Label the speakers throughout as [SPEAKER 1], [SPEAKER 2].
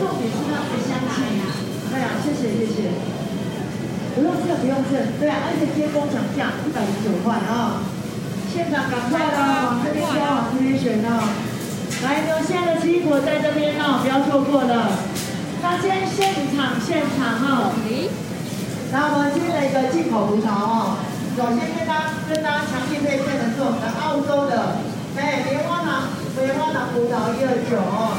[SPEAKER 1] 重点是它的香气。对啊，谢谢。谢谢。不用这不用这，对啊，而且接工厂价一百零九块啊。现场赶快的，往这边挑，往这边选哦。来，有现在的奇异果在这边哦，不要错过了。那先现场现场哈。然后我们今天的一个进口葡萄哦，首先跟大家跟大家强力推荐的是我们的澳洲的，哎，棉花糖棉花糖葡萄一二九哦，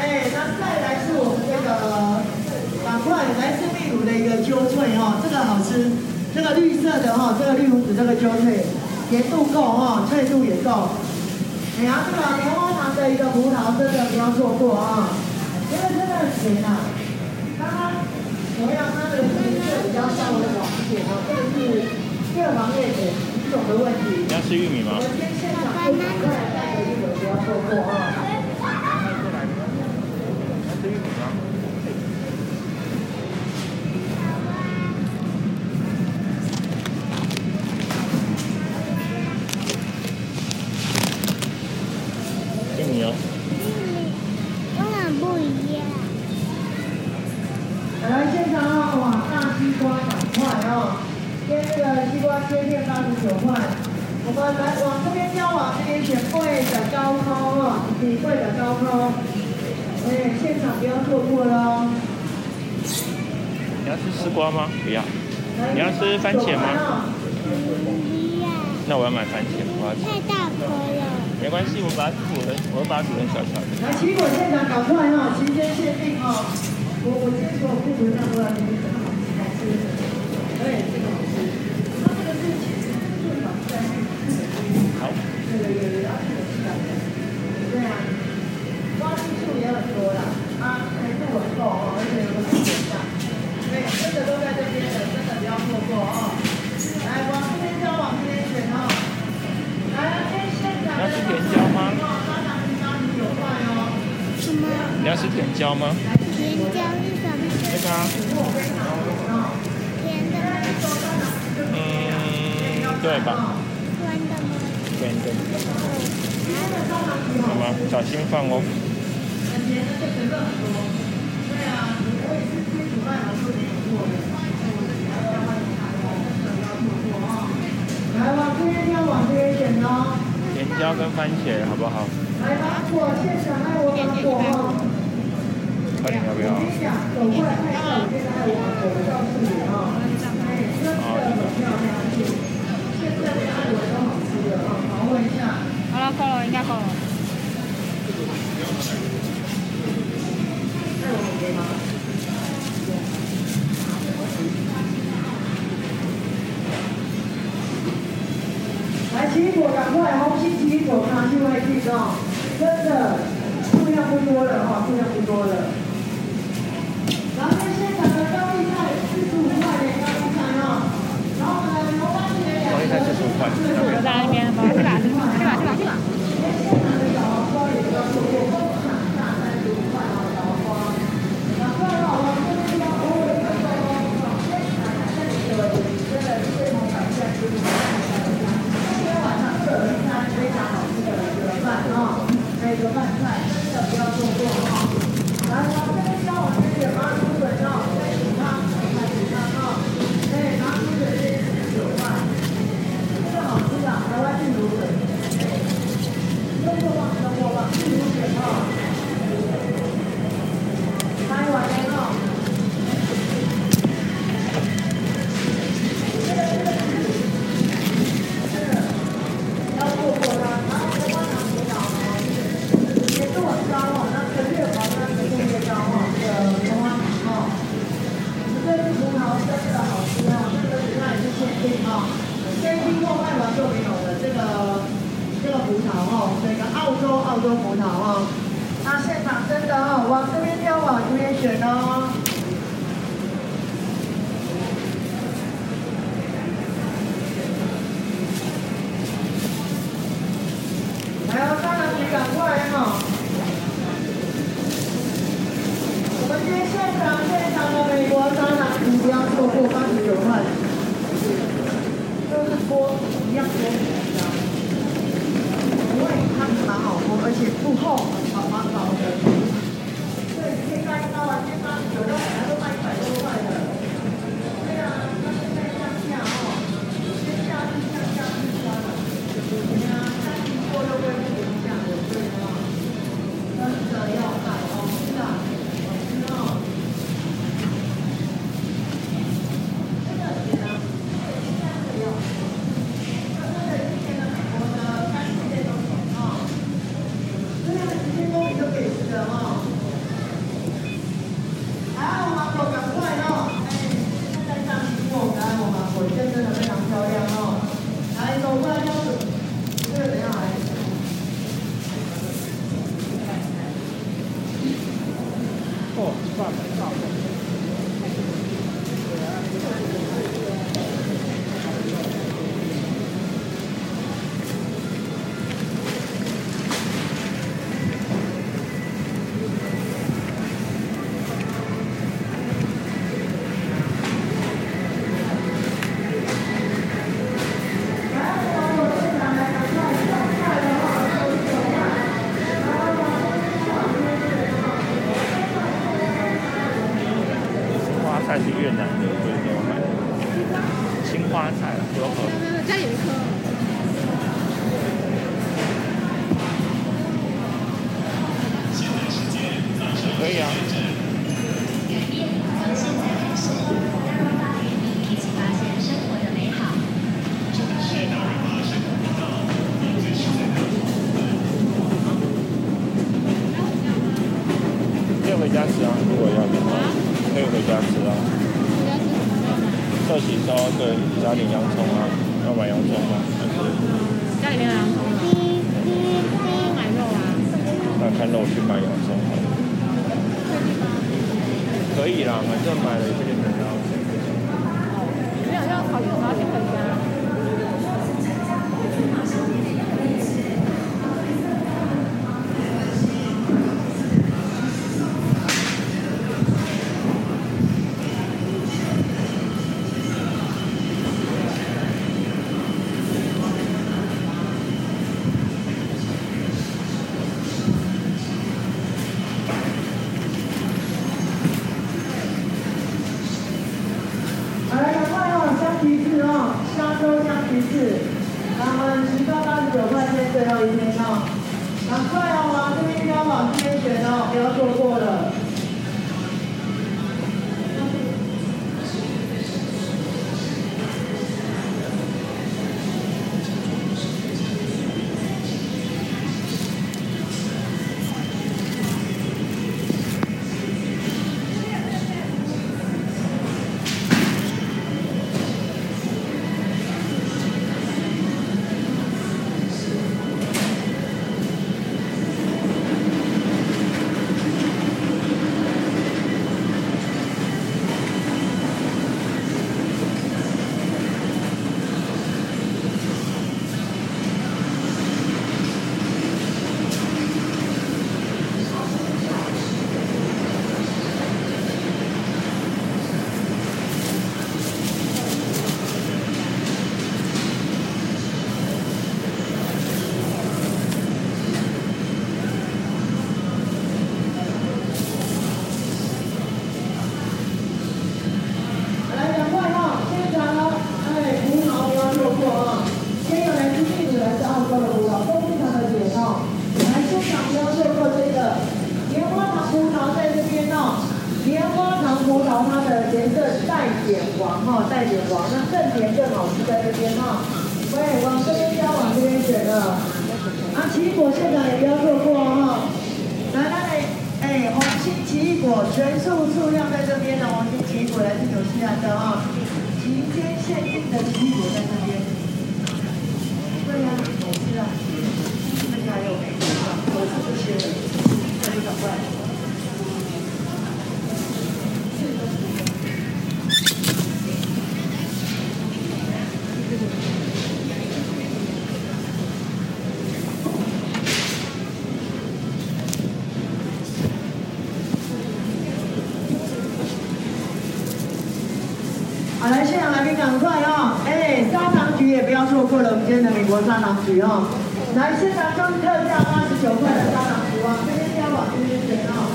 [SPEAKER 1] 哎，那再来是我们这个板块来自秘鲁的一个焦脆哦，这个好吃，这个绿色的哈，这个绿胡子这个焦脆，甜度够哈，脆度也够，哎呀，这个棉花糖的一个葡萄真的不要错过啊，因为真的很甜啊，刚刚同样它的。比较稍微的黄一点哦，这个是叶黄叶的品种的问题。
[SPEAKER 2] 你要吃玉米吗？
[SPEAKER 1] 我们先现场过来带个玉米，不要错过啊。
[SPEAKER 2] 吃
[SPEAKER 1] 瓜吗？不要。
[SPEAKER 2] 你要吃番茄吗？
[SPEAKER 3] 不要。
[SPEAKER 2] 那我要买番茄，我要吃。
[SPEAKER 3] 太大颗了。
[SPEAKER 2] 没关系，我把它煮成，我把它煮成小小的。
[SPEAKER 1] 来，奇异果现场搞出来哈，期间限甜
[SPEAKER 2] 椒跟番茄，好不好？
[SPEAKER 1] 来芒果，现场爱我芒果哦。
[SPEAKER 2] 看你要不要？
[SPEAKER 1] 走过来看一下，现在爱我芒果的告诉你哦。哎，真的很漂亮。
[SPEAKER 4] 好了，够了，应该够了。
[SPEAKER 1] 异果赶快，红心奇异果拿去外地哦，真的数量不多了哈，数量不多了。哦，这个澳洲澳洲葡萄哦，它现场真的哦，往这边挑，往这边选哦。好，来，现场来宾赶快哦！哎，砂糖橘也不要错过了，我们今天的美国砂糖橘哦。来，现场刚特价八十九块的砂糖橘啊，这边先往这边选哦。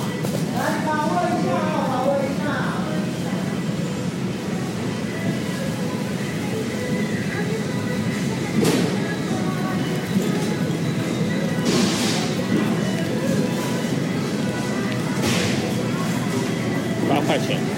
[SPEAKER 1] 来，把握一下哦，把握一下。
[SPEAKER 2] 八块钱。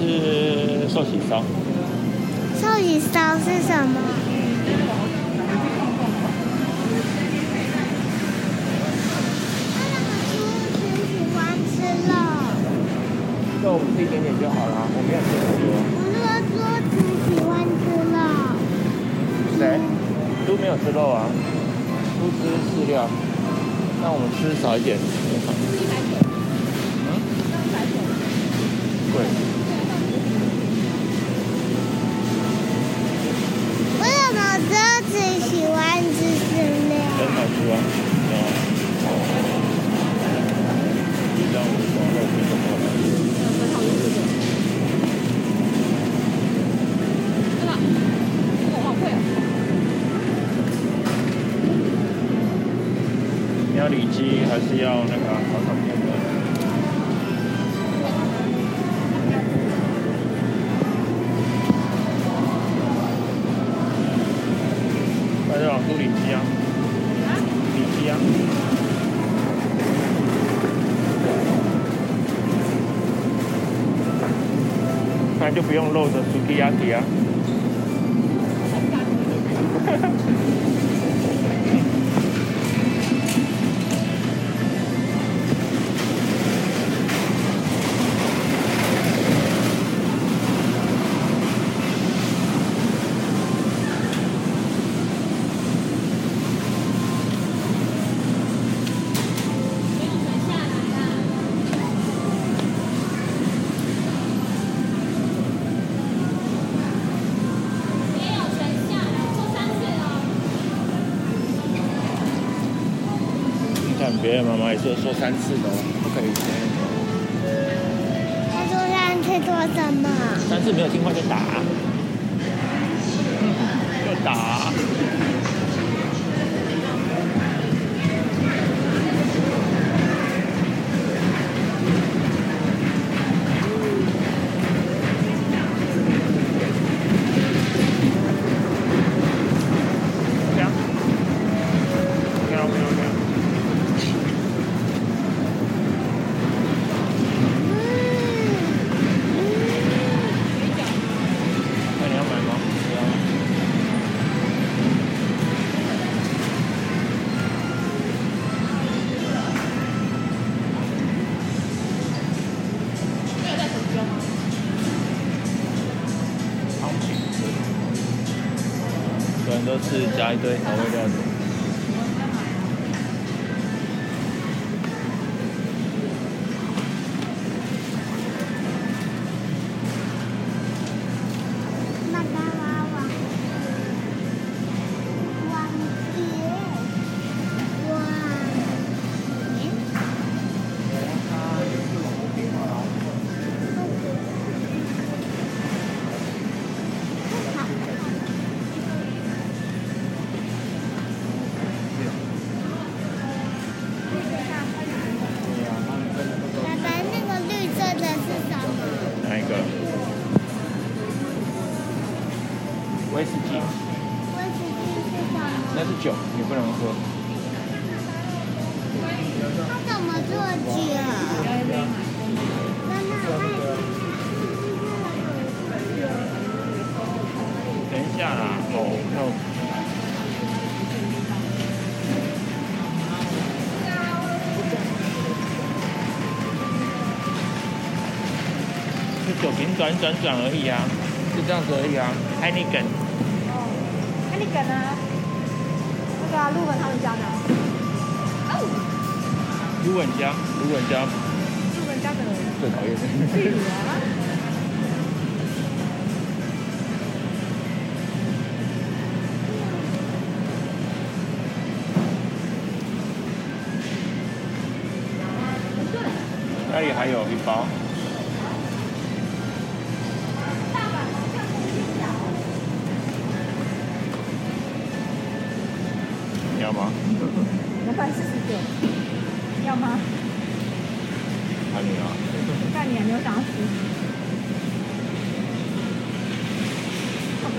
[SPEAKER 2] 们今天吃寿喜烧，
[SPEAKER 3] 寿喜烧是什么？喜欢吃肉。
[SPEAKER 2] 肉我们吃一点点就好了，我没有吃很多。
[SPEAKER 3] 我说猪只喜欢吃肉。
[SPEAKER 2] 谁？猪没有吃肉啊，猪吃饲料。那我们吃少一点。嗯？贵。
[SPEAKER 3] 为什么最喜欢吃饲
[SPEAKER 2] 真
[SPEAKER 3] 料？
[SPEAKER 2] 好吃啊！要里脊还是要那个啊，里脊啊。那就不用漏的 sukiyaki 啊。三次的哦，不可以。
[SPEAKER 3] 他说让去做什么？
[SPEAKER 2] 三次没有听话就打，就打。下啦，哦，那酒瓶转转转而已啊，就这样子而已啊。Heineken。
[SPEAKER 4] 哦，Heineken 啊，那个啊，陆文他们家的。哦。
[SPEAKER 2] 陆文家，陆文家。
[SPEAKER 4] 陆文家的人。
[SPEAKER 2] 最讨厌还有一包。你要吗？
[SPEAKER 4] 两百四十九。要吗？
[SPEAKER 2] 看你啊。
[SPEAKER 4] 看你有没有想要吃？好的，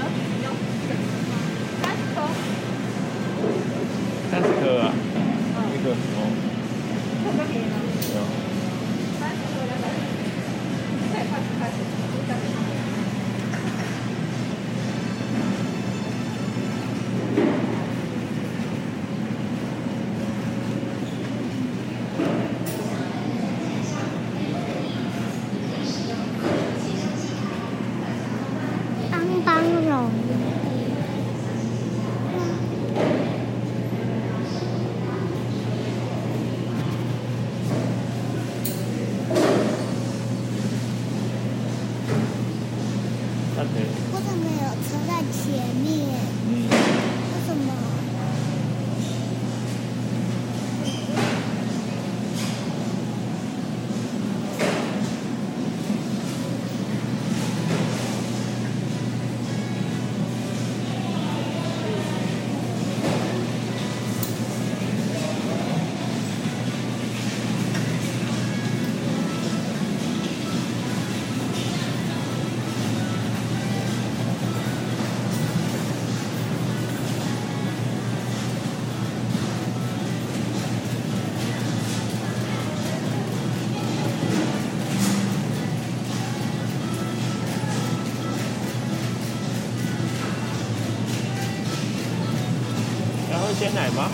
[SPEAKER 2] 鲜奶吗？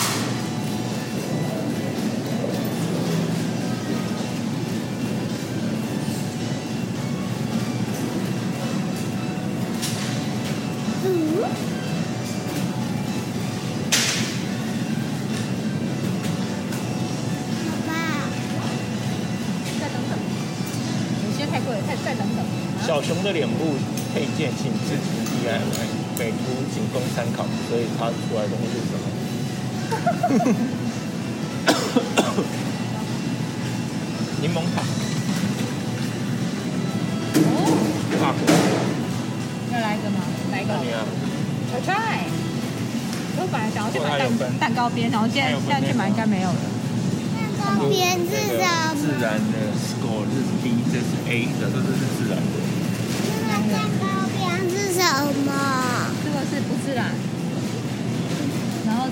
[SPEAKER 3] 嗯。爸爸。
[SPEAKER 4] 再等等。有些太贵了，再再等等。
[SPEAKER 2] 小熊的脸部配件，请自行 DIY，美图仅供参考，所以它出来的东西是什么？柠檬塔。哦。法国。
[SPEAKER 4] 要来一个吗？来一个。
[SPEAKER 2] 你啊。
[SPEAKER 4] 我 try。我本来想要去买蛋蛋糕边，然后现在现在去买应该没有了。
[SPEAKER 3] 蛋糕边是什么？
[SPEAKER 2] 自然的 score 这是 D，这是 A 的，这是自然的。
[SPEAKER 3] 那蛋糕边是什么？
[SPEAKER 4] 这个是不自然。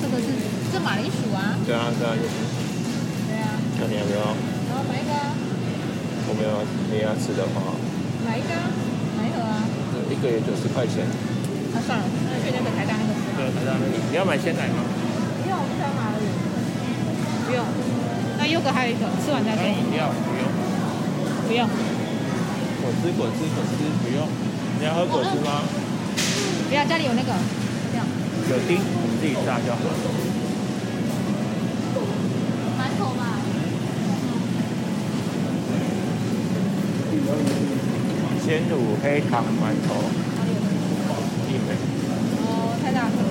[SPEAKER 4] 这个是这马铃薯啊。
[SPEAKER 2] 对啊，对啊，就是。
[SPEAKER 4] 对啊。
[SPEAKER 2] 那你要不要？
[SPEAKER 4] 然后买一个。
[SPEAKER 2] 我没有，你要吃的话。
[SPEAKER 4] 买一个，买一盒啊。
[SPEAKER 2] 一个也九十块钱。
[SPEAKER 4] 那算了，那去那个台大那个。
[SPEAKER 2] 对，台大那个。你要买鲜奶吗？
[SPEAKER 4] 不用，我不想买而已。不用。那优格还有一个，吃完再给你。
[SPEAKER 2] 不要，不用。
[SPEAKER 4] 不用。
[SPEAKER 2] 果汁，果汁，果汁，不用。你要喝果汁吗？
[SPEAKER 4] 不要，家里有那个。这样。
[SPEAKER 2] 有丁，自己炸就好。
[SPEAKER 4] 馒头吧。
[SPEAKER 2] 鲜乳黑糖馒头。一枚。
[SPEAKER 4] 哦，太大颗了。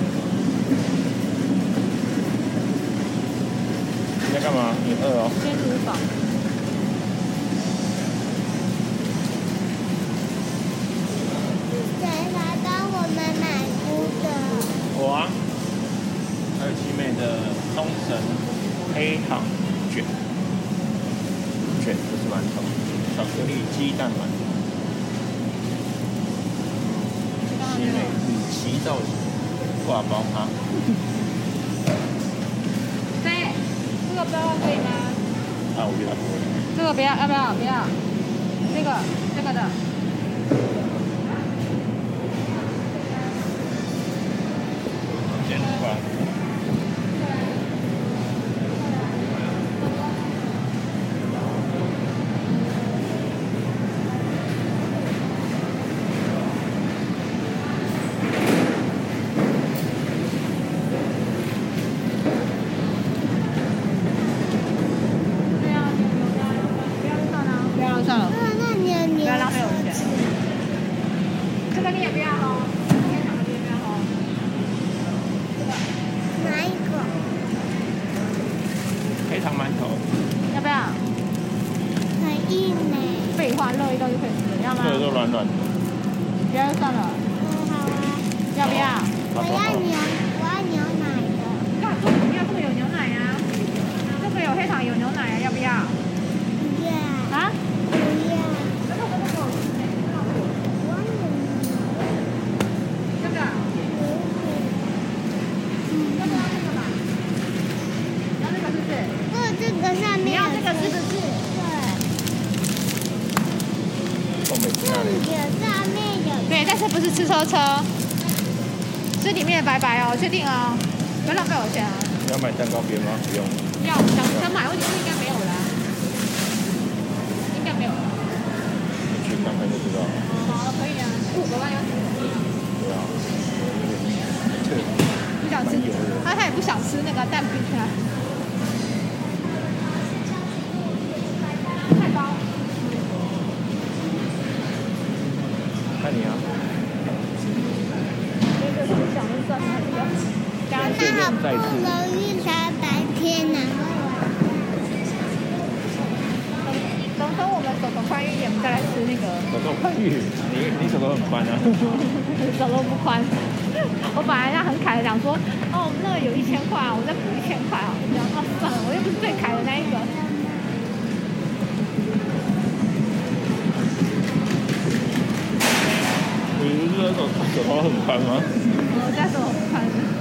[SPEAKER 2] 你在干嘛？你饿哦。
[SPEAKER 4] 鲜乳堡。
[SPEAKER 3] 谁来帮我们买菇的？
[SPEAKER 2] 我啊。还有奇美的东神黑糖卷，卷不是馒头，巧克力鸡蛋馒头。奇美米奇造型挂包哈。
[SPEAKER 4] 对，这个包可以吗？
[SPEAKER 2] 啊，我不要。
[SPEAKER 4] 这个不要，要不要？不要。这个，这个的。
[SPEAKER 2] 鲜乳吧。
[SPEAKER 4] 化，热一热就可以吃，要吗？
[SPEAKER 2] 这个都软软的。
[SPEAKER 4] 不要就算了，
[SPEAKER 3] 嗯，好啊。
[SPEAKER 4] 要不要？
[SPEAKER 3] 我要牛，我要牛奶的。
[SPEAKER 4] 那这个不要，这个有牛奶啊，这个有黑糖有牛奶啊，要不要？
[SPEAKER 3] 不要，
[SPEAKER 4] 啊？
[SPEAKER 3] 不要。我要牛
[SPEAKER 4] 这个，
[SPEAKER 3] 奶。
[SPEAKER 4] 这个要这个吧？要这个是不是？
[SPEAKER 3] 不，这个上面
[SPEAKER 4] 你要这个是不是？对，但是不是吃车车，是里面的白白哦，确定哦，不要浪费我钱啊！
[SPEAKER 2] 要买蛋糕边吗？不用。
[SPEAKER 4] 要想想买，问题是应该没有啦，应该没有了。
[SPEAKER 2] 去看看就知道了。
[SPEAKER 4] 好，可以啊，五个万要死。
[SPEAKER 2] 对啊。这
[SPEAKER 4] 不想吃他他也不想吃那个蛋饼啊。太高，
[SPEAKER 2] 看你啊。
[SPEAKER 4] 这个想的算很高。加
[SPEAKER 2] 谢谢
[SPEAKER 3] 那好不容易才白天呢、
[SPEAKER 4] 等等我们手头宽裕一点，我们再来吃那个。
[SPEAKER 2] 手头宽裕，你你手头很宽啊。
[SPEAKER 4] 手头不宽。我本来要很凯的讲说，哦，我们那个有一千块啊，我再补一千块啊。
[SPEAKER 2] 手手头很宽吗？
[SPEAKER 4] 我家手很
[SPEAKER 2] 宽。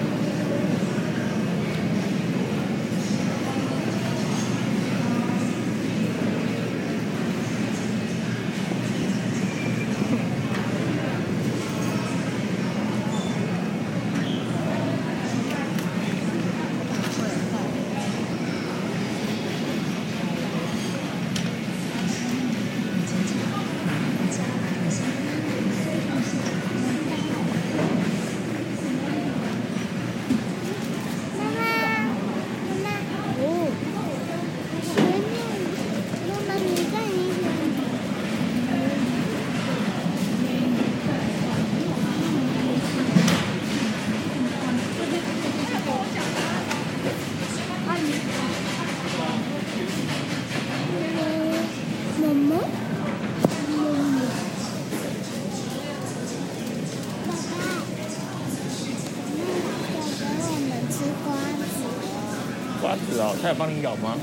[SPEAKER 2] 他有帮你咬
[SPEAKER 3] 吗？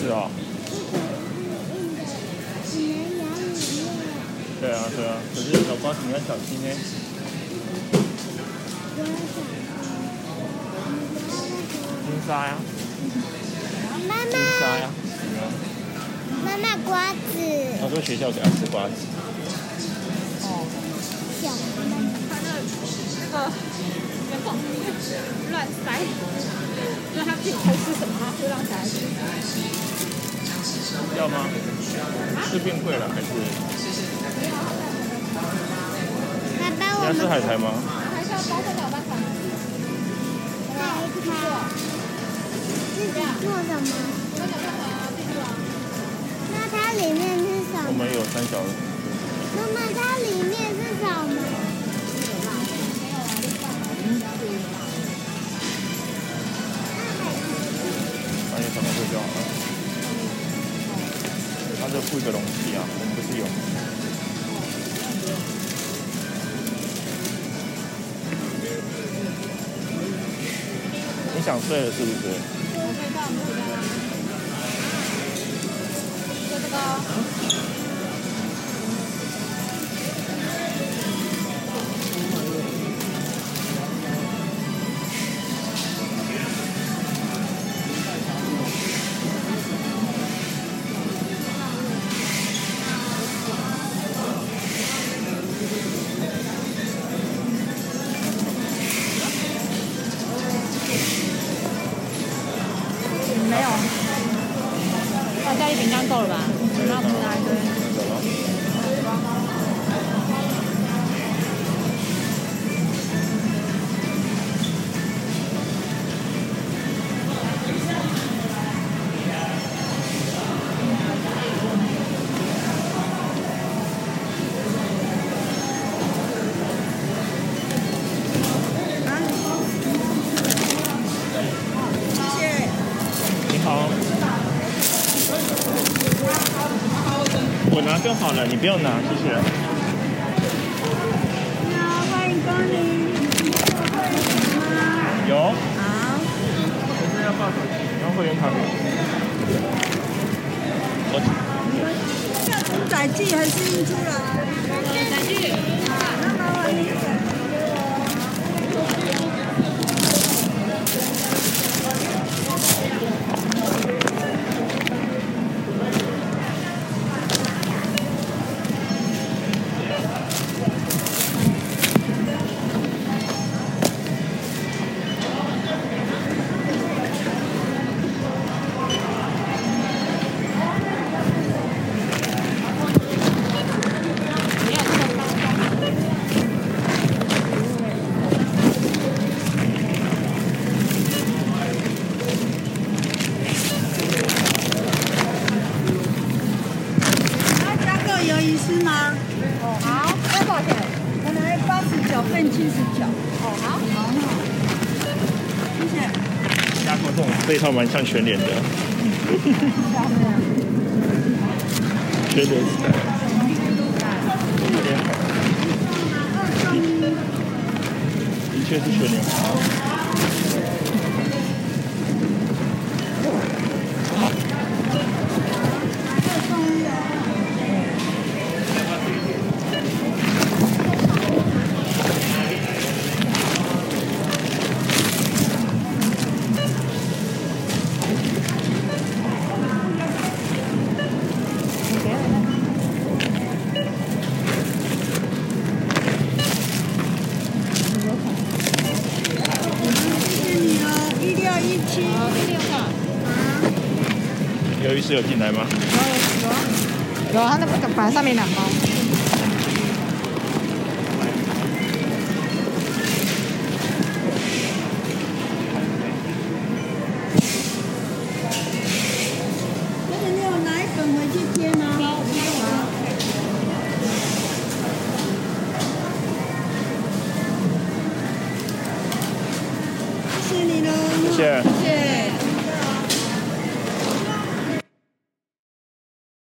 [SPEAKER 2] 是哦。
[SPEAKER 3] 这个是硬的，只能咬里面。
[SPEAKER 2] 对啊对啊，可是小瓜子你要小心呢。金沙呀，
[SPEAKER 3] 妈
[SPEAKER 2] 金沙
[SPEAKER 3] 妈，
[SPEAKER 2] 呀。
[SPEAKER 3] 妈妈，瓜子，
[SPEAKER 2] 他说学校给他吃瓜子。
[SPEAKER 4] 乱塞，所以他自己会吃什么，他会让小孩吃。
[SPEAKER 2] 要吗？是变贵了还是？
[SPEAKER 3] 爸爸，
[SPEAKER 2] 你要吃
[SPEAKER 3] 我们
[SPEAKER 2] 海苔吗？
[SPEAKER 4] 还是要包。
[SPEAKER 3] 海苔自己做什
[SPEAKER 4] 么？
[SPEAKER 3] 那它里面是什么？
[SPEAKER 2] 我们有三角。
[SPEAKER 3] 妈妈，它里面是什
[SPEAKER 2] 么？他就附一个容器啊，我们不是有。你想睡了是不是？
[SPEAKER 4] 我可以到我们家啦。就
[SPEAKER 2] 这个就好了，你不用拿，谢谢。
[SPEAKER 5] 你好，欢迎光临。
[SPEAKER 2] 有。
[SPEAKER 5] 好。
[SPEAKER 2] 现在要报手机，然后会员卡给我。
[SPEAKER 5] 要从载具还是印出来？载具。
[SPEAKER 2] 蛮像全脸的。全脸的。有点好。的确是全脸。是有进来吗？
[SPEAKER 4] 有有啊，有啊，它那个板上面两包。